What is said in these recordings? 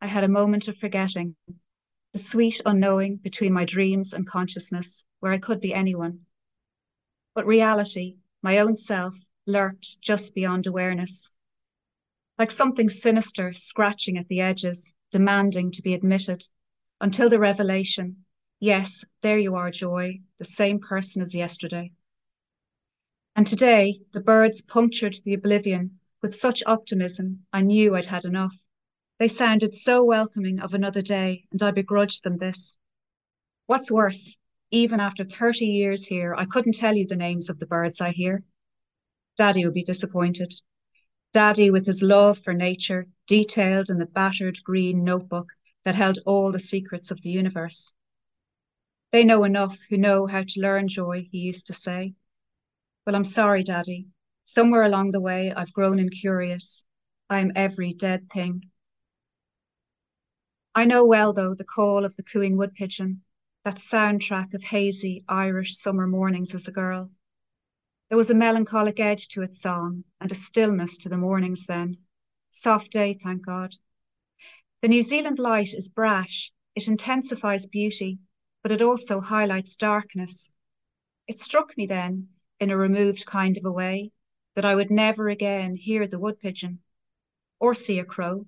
I had a moment of forgetting, the sweet unknowing between my dreams and consciousness, where I could be anyone. But reality, my own self, lurked just beyond awareness. Like something sinister scratching at the edges, demanding to be admitted, until the revelation yes, there you are, Joy, the same person as yesterday. And today, the birds punctured the oblivion with such optimism, I knew I'd had enough. They sounded so welcoming of another day, and I begrudged them this. What's worse, even after 30 years here, I couldn't tell you the names of the birds I hear. Daddy would be disappointed. Daddy, with his love for nature, detailed in the battered green notebook that held all the secrets of the universe. They know enough who know how to learn joy, he used to say. Well, I'm sorry, Daddy. Somewhere along the way, I've grown incurious. I am every dead thing. I know well, though, the call of the cooing wood pigeon, that soundtrack of hazy Irish summer mornings as a girl. There was a melancholic edge to its song and a stillness to the mornings then. Soft day, thank God. The New Zealand light is brash, it intensifies beauty, but it also highlights darkness. It struck me then, in a removed kind of a way, that I would never again hear the wood pigeon or see a crow.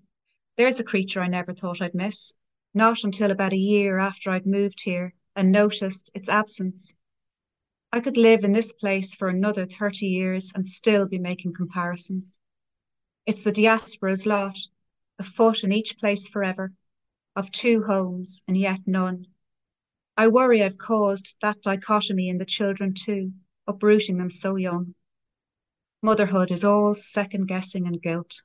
There's a creature I never thought I'd miss, not until about a year after I'd moved here and noticed its absence. I could live in this place for another 30 years and still be making comparisons. It's the diaspora's lot, a foot in each place forever, of two homes and yet none. I worry I've caused that dichotomy in the children too, uprooting them so young. Motherhood is all second guessing and guilt.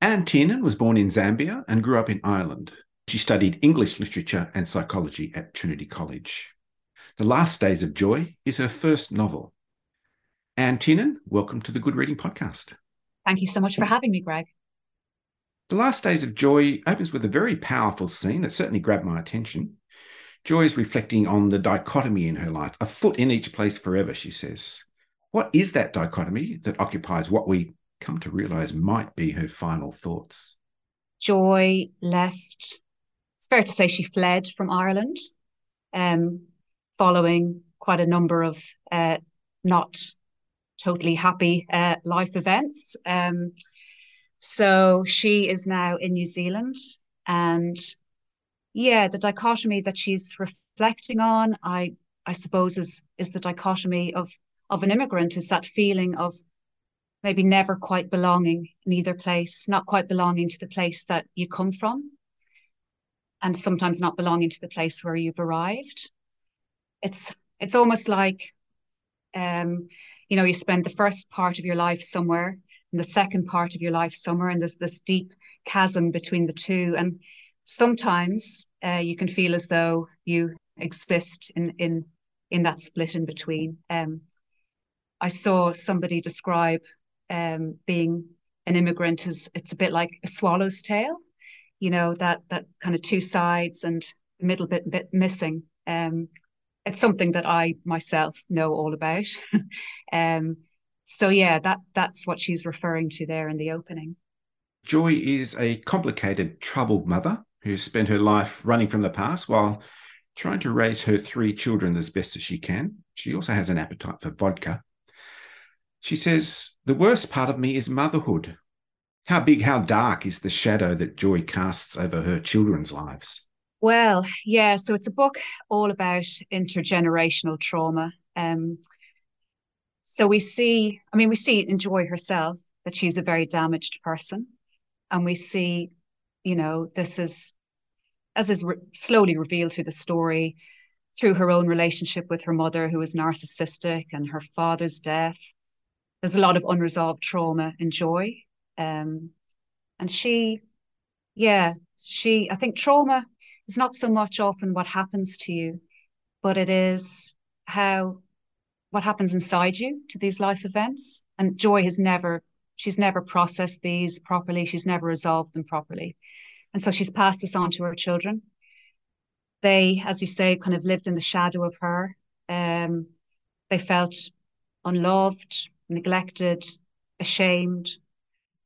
Anne Tiernan was born in Zambia and grew up in Ireland. She studied English literature and psychology at Trinity College. The Last Days of Joy is her first novel. Anne Tiernan, welcome to the Good Reading Podcast. Thank you so much for having me, Greg. The Last Days of Joy opens with a very powerful scene that certainly grabbed my attention. Joy is reflecting on the dichotomy in her life, a foot in each place forever, she says. What is that dichotomy that occupies what we come to realize might be her final thoughts? Joy left, it's fair to say she fled from Ireland um, following quite a number of uh, not totally happy uh, life events. Um, so she is now in New Zealand. And yeah, the dichotomy that she's reflecting on, I I suppose is is the dichotomy of of an immigrant is that feeling of maybe never quite belonging in either place, not quite belonging to the place that you come from, and sometimes not belonging to the place where you've arrived. It's it's almost like um, you know, you spend the first part of your life somewhere and the second part of your life somewhere, and there's this deep chasm between the two. And sometimes uh, you can feel as though you exist in in in that split in between. Um, I saw somebody describe um, being an immigrant is it's a bit like a swallow's tail, you know, that that kind of two sides and a middle bit bit missing. Um, it's something that I myself know all about. um, so yeah, that that's what she's referring to there in the opening. Joy is a complicated, troubled mother who spent her life running from the past while trying to raise her three children as best as she can. She also has an appetite for vodka she says, The worst part of me is motherhood. How big, how dark is the shadow that Joy casts over her children's lives? Well, yeah, so it's a book all about intergenerational trauma. Um, so we see, I mean, we see in Joy herself that she's a very damaged person. And we see, you know, this is, as is re- slowly revealed through the story, through her own relationship with her mother, who is narcissistic, and her father's death, there's a lot of unresolved trauma and joy. Um, and she, yeah, she, I think trauma is not so much often what happens to you, but it is how what happens inside you to these life events. And Joy has never, she's never processed these properly. She's never resolved them properly. And so she's passed this on to her children. They, as you say, kind of lived in the shadow of her. Um, they felt unloved, neglected, ashamed.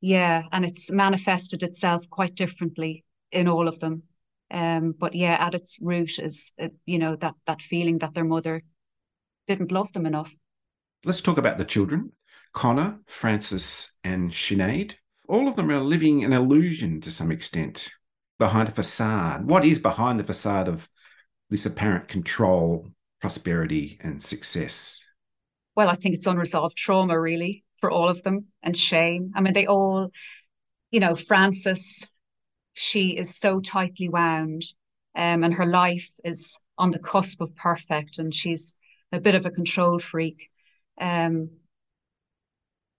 Yeah, and it's manifested itself quite differently in all of them. Um, but yeah, at its root is uh, you know that that feeling that their mother didn't love them enough. Let's talk about the children. Conor, Frances, and Sinead. All of them are living an illusion to some extent behind a facade. What is behind the facade of this apparent control, prosperity, and success? Well, I think it's unresolved trauma, really, for all of them, and shame. I mean, they all, you know, Frances, she is so tightly wound, um, and her life is on the cusp of perfect, and she's a bit of a control freak. Um,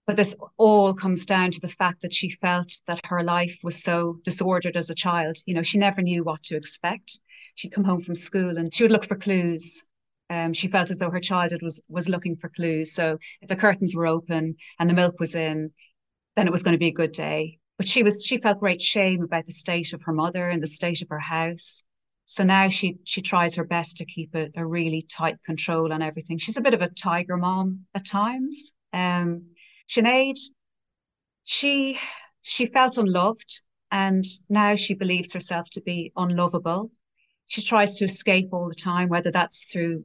but this all comes down to the fact that she felt that her life was so disordered as a child. You know, she never knew what to expect. She'd come home from school and she would look for clues. Um, she felt as though her childhood was was looking for clues. So if the curtains were open and the milk was in, then it was going to be a good day. But she was she felt great shame about the state of her mother and the state of her house. So now she she tries her best to keep a, a really tight control on everything. She's a bit of a tiger mom at times. Um, Sinead, she she felt unloved, and now she believes herself to be unlovable. She tries to escape all the time, whether that's through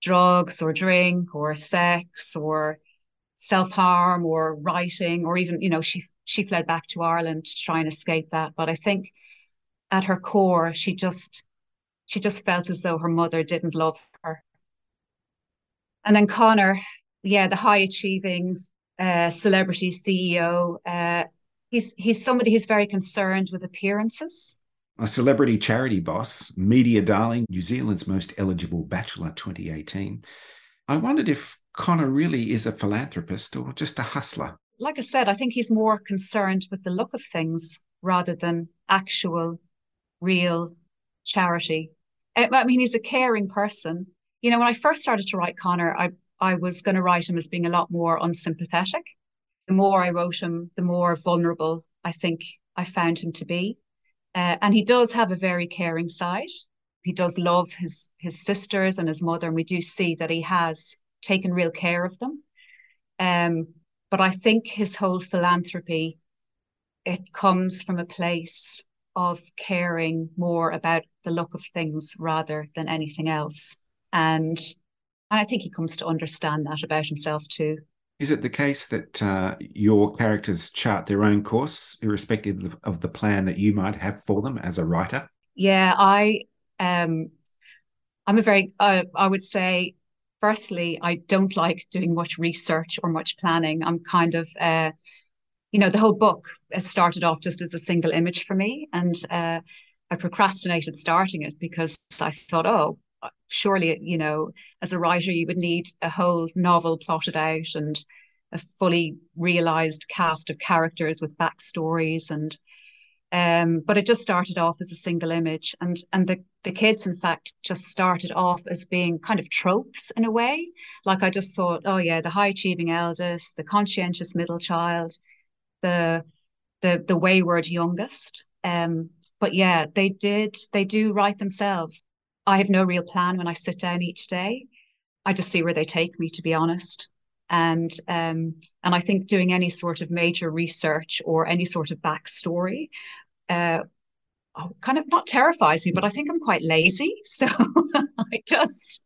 drugs or drink or sex or self harm or writing or even you know she she fled back to Ireland to try and escape that. But I think at her core, she just she just felt as though her mother didn't love her. And then Conor, yeah, the high achieving uh, celebrity CEO. Uh, he's he's somebody who's very concerned with appearances. A celebrity charity boss, media darling, New Zealand's most eligible bachelor 2018. I wondered if Conor really is a philanthropist or just a hustler. Like I said, I think he's more concerned with the look of things rather than actual, real charity. I mean, he's a caring person. You know, when I first started to write Conor, I I was going to write him as being a lot more unsympathetic. The more I wrote him, the more vulnerable I think I found him to be. Uh, and he does have a very caring side. He does love his his sisters and his mother, and we do see that he has taken real care of them. Um, but I think his whole philanthropy it comes from a place of caring more about the look of things rather than anything else. And and I think he comes to understand that about himself too. Is it the case that uh, your characters chart their own course, irrespective of the plan that you might have for them as a writer? Yeah, I, um, I'm a very, uh, I would say, firstly, I don't like doing much research or much planning. I'm kind of, uh, you know, the whole book started off just as a single image for me, and uh, I procrastinated starting it because I thought, oh, surely, you know, as a writer, you would need a whole novel plotted out and a fully realized cast of characters with backstories and um, but it just started off as a single image and and the the kids in fact just started off as being kind of tropes in a way. Like i just thought oh yeah the high achieving eldest the conscientious middle child the the the wayward youngest. Um but yeah they did they do write themselves I have no real plan when I sit down each day. I just see where they take me, to be honest. And um, and I think doing any sort of major research or any sort of backstory, uh, oh, kind of not terrifies me, but I think I'm quite lazy. So I just,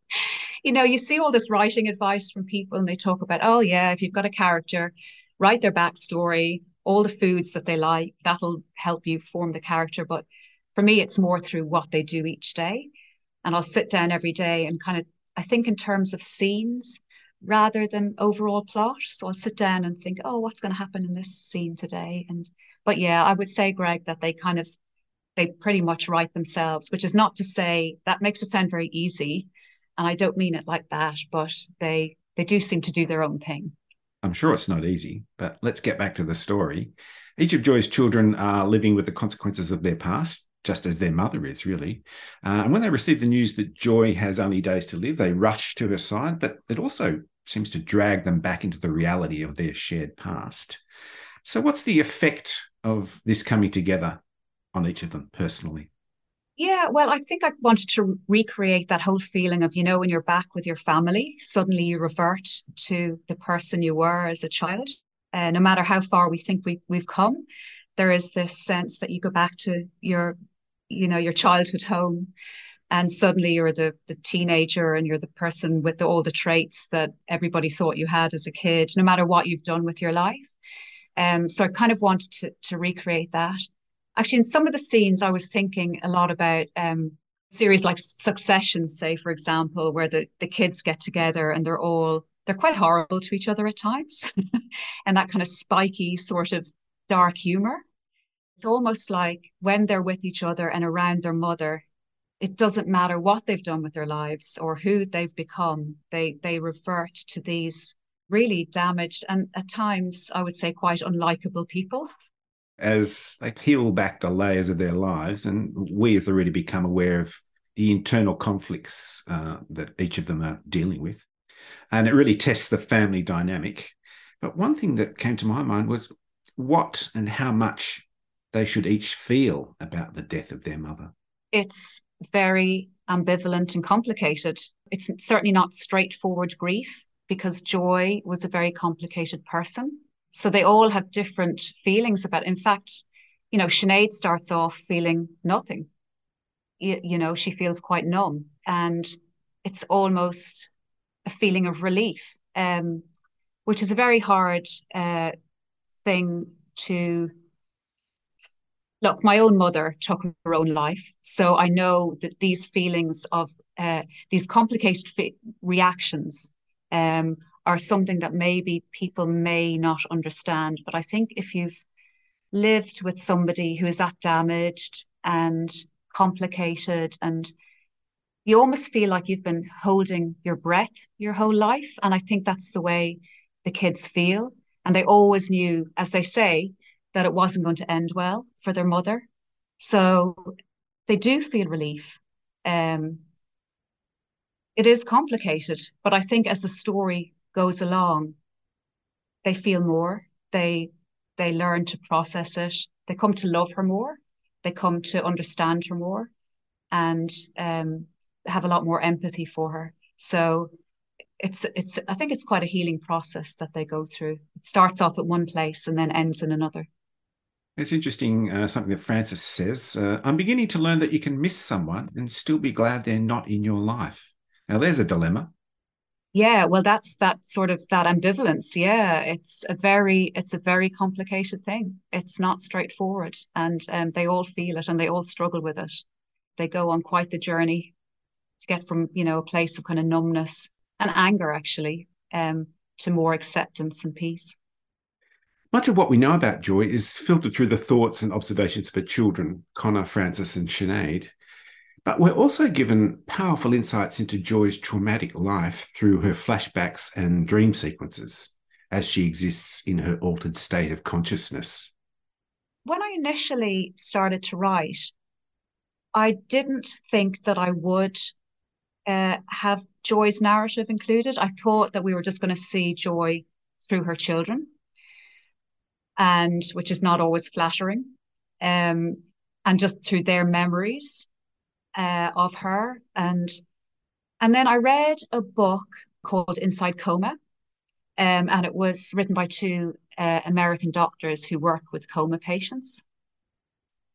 you know, you see all this writing advice from people, and they talk about, oh yeah, if you've got a character, write their backstory, all the foods that they like, that'll help you form the character. But for me, it's more through what they do each day. And I'll sit down every day and kind of, I think in terms of scenes rather than overall plot. So I'll sit down and think, oh, what's going to happen in this scene today? And, but yeah, I would say, Greg, that they kind of, they pretty much write themselves, which is not to say that makes it sound very easy. And I don't mean it like that, but they, they do seem to do their own thing. I'm sure it's not easy, but let's get back to the story. Each of Joy's children are living with the consequences of their past just as their mother is, really. Uh, and when they receive the news that Joy has only days to live, they rush to her side, but it also seems to drag them back into the reality of their shared past. So, what's the effect of this coming together on each of them personally? Yeah, well, I think I wanted to recreate that whole feeling of, you know, when you're back with your family, suddenly you revert to the person you were as a child. Uh, no matter how far we think we, we've come, there is this sense that you go back to your, you know, your childhood home and suddenly you're the the teenager and you're the person with the, all the traits that everybody thought you had as a kid no matter what you've done with your life. Um so i kind of wanted to to recreate that. Actually in some of the scenes i was thinking a lot about um series like succession say for example where the the kids get together and they're all they're quite horrible to each other at times and that kind of spiky sort of dark humor it's almost like when they're with each other and around their mother it doesn't matter what they've done with their lives or who they've become they they revert to these really damaged and at times i would say quite unlikable people. As they peel back the layers of their lives and we as the reader become aware of the internal conflicts uh, that each of them are dealing with. And it really tests the family dynamic. But one thing that came to my mind was what and how much they should each feel about the death of their mother it's very ambivalent and complicated. It's certainly not straightforward grief because Joy was a very complicated person. So they all have different feelings about. It. In fact, you know, Sinead starts off feeling nothing. You, you know, she feels quite numb, and it's almost a feeling of relief, um, which is a very hard uh, thing to look, my own mother took her own life. So I know that these feelings of uh, these complicated fi- reactions um, are something that maybe people may not understand. But I think if you've lived with somebody who is that damaged and complicated and you almost feel like you've been holding your breath your whole life. And I think that's the way the kids feel. And they always knew, as they say, that it wasn't going to end well for their mother. So they do feel relief. Um, it is complicated, but I think as the story goes along, they feel more. They they learn to process it. They come to love her more. They come to understand her more, and um, have a lot more empathy for her. So it's it's I think it's quite a healing process that they go through. It starts off at one place and then ends in another. It's interesting, uh, something that Frances says. Uh, I'm beginning to learn that you can miss someone and still be glad they're not in your life. Now, there's a dilemma. Yeah, well, that's that sort of that ambivalence. Yeah, it's a very, it's a very complicated thing. It's not straightforward, and um, they all feel it and they all struggle with it. They go on quite the journey to get from you know a place of kind of numbness and anger actually um, to more acceptance and peace. Much of what we know about Joy is filtered through the thoughts and observations of her children, Conor, Frances, and Sinead. But we're also given powerful insights into Joy's traumatic life through her flashbacks and dream sequences as she exists in her altered state of consciousness. When I initially started to write, I didn't think that I would uh, have Joy's narrative included. I thought that we were just going to see Joy through her children and which is not always flattering. Um, and just through their memories uh, of her. And and then I read a book called Inside Coma, um, and it was written by two uh, American doctors who work with coma patients.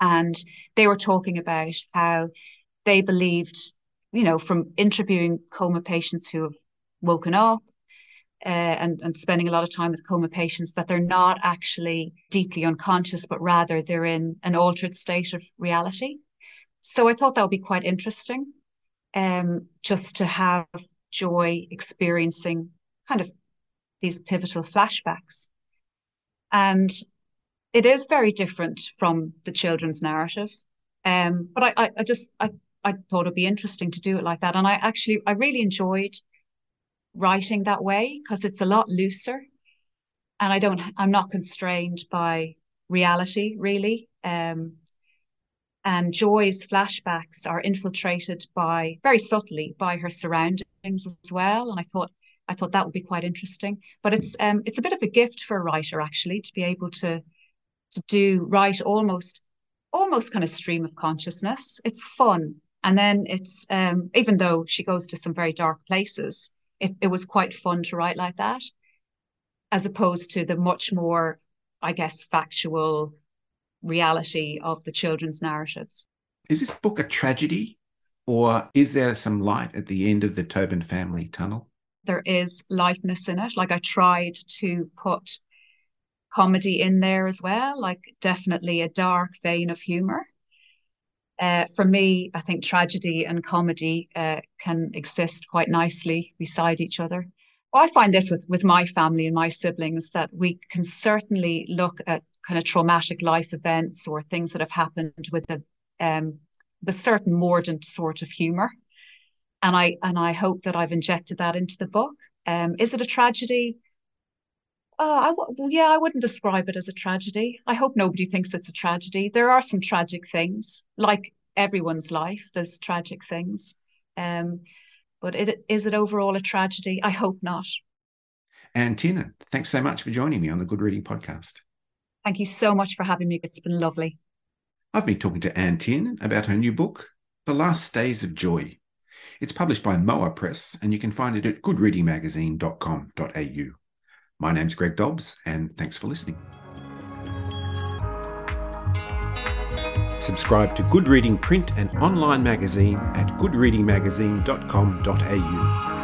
And they were talking about how they believed, you know, from interviewing coma patients who have woken up uh, and, and spending a lot of time with coma patients that they're not actually deeply unconscious, but rather they're in an altered state of reality. So I thought that would be quite interesting, um, just to have Joy experiencing kind of these pivotal flashbacks. And it is very different from the children's narrative. Um, but I, I, I just I, I thought it'd be interesting to do it like that. And I actually I really enjoyed writing that way because it's a lot looser and i don't i'm not constrained by reality really um And Joy's flashbacks are infiltrated by very subtly by her surroundings as well. And I thought I thought that would be quite interesting. But it's um it's a bit of a gift for a writer actually to be able to to do write almost almost kind of stream of consciousness. It's fun. And then it's um even though she goes to some very dark places, it, it was quite fun to write like that, as opposed to the much more, I guess, factual reality of the children's narratives. Is this book a tragedy, or is there some light at the end of the Tobin family tunnel? There is lightness in it. Like I tried to put comedy in there as well, like definitely a dark vein of humor. Uh, for me, I think tragedy and comedy uh, can exist quite nicely beside each other. I find this with, with my family and my siblings that we can certainly look at kind of traumatic life events or things that have happened with um, the certain mordant sort of humor, and I and I hope that I've injected that into the book. Um, is it a tragedy? Oh, I w- yeah, I wouldn't describe it as a tragedy. I hope nobody thinks it's a tragedy. There are some tragic things, like everyone's life. There's tragic things, um, but it, is it overall a tragedy? I hope not. Anne Tiernan, thanks so much for joining me on the Good Reading Podcast. Thank you so much for having me. It's been lovely. I've been talking to Anne Tiernan about her new book, The Last Days of Joy. It's published by Moa Press, and you can find it at goodreadingmagazine.com.au. My name's Greg Dobbs, and thanks for listening. Subscribe to Good Reading print and online magazine at goodreadingmagazine.com.au.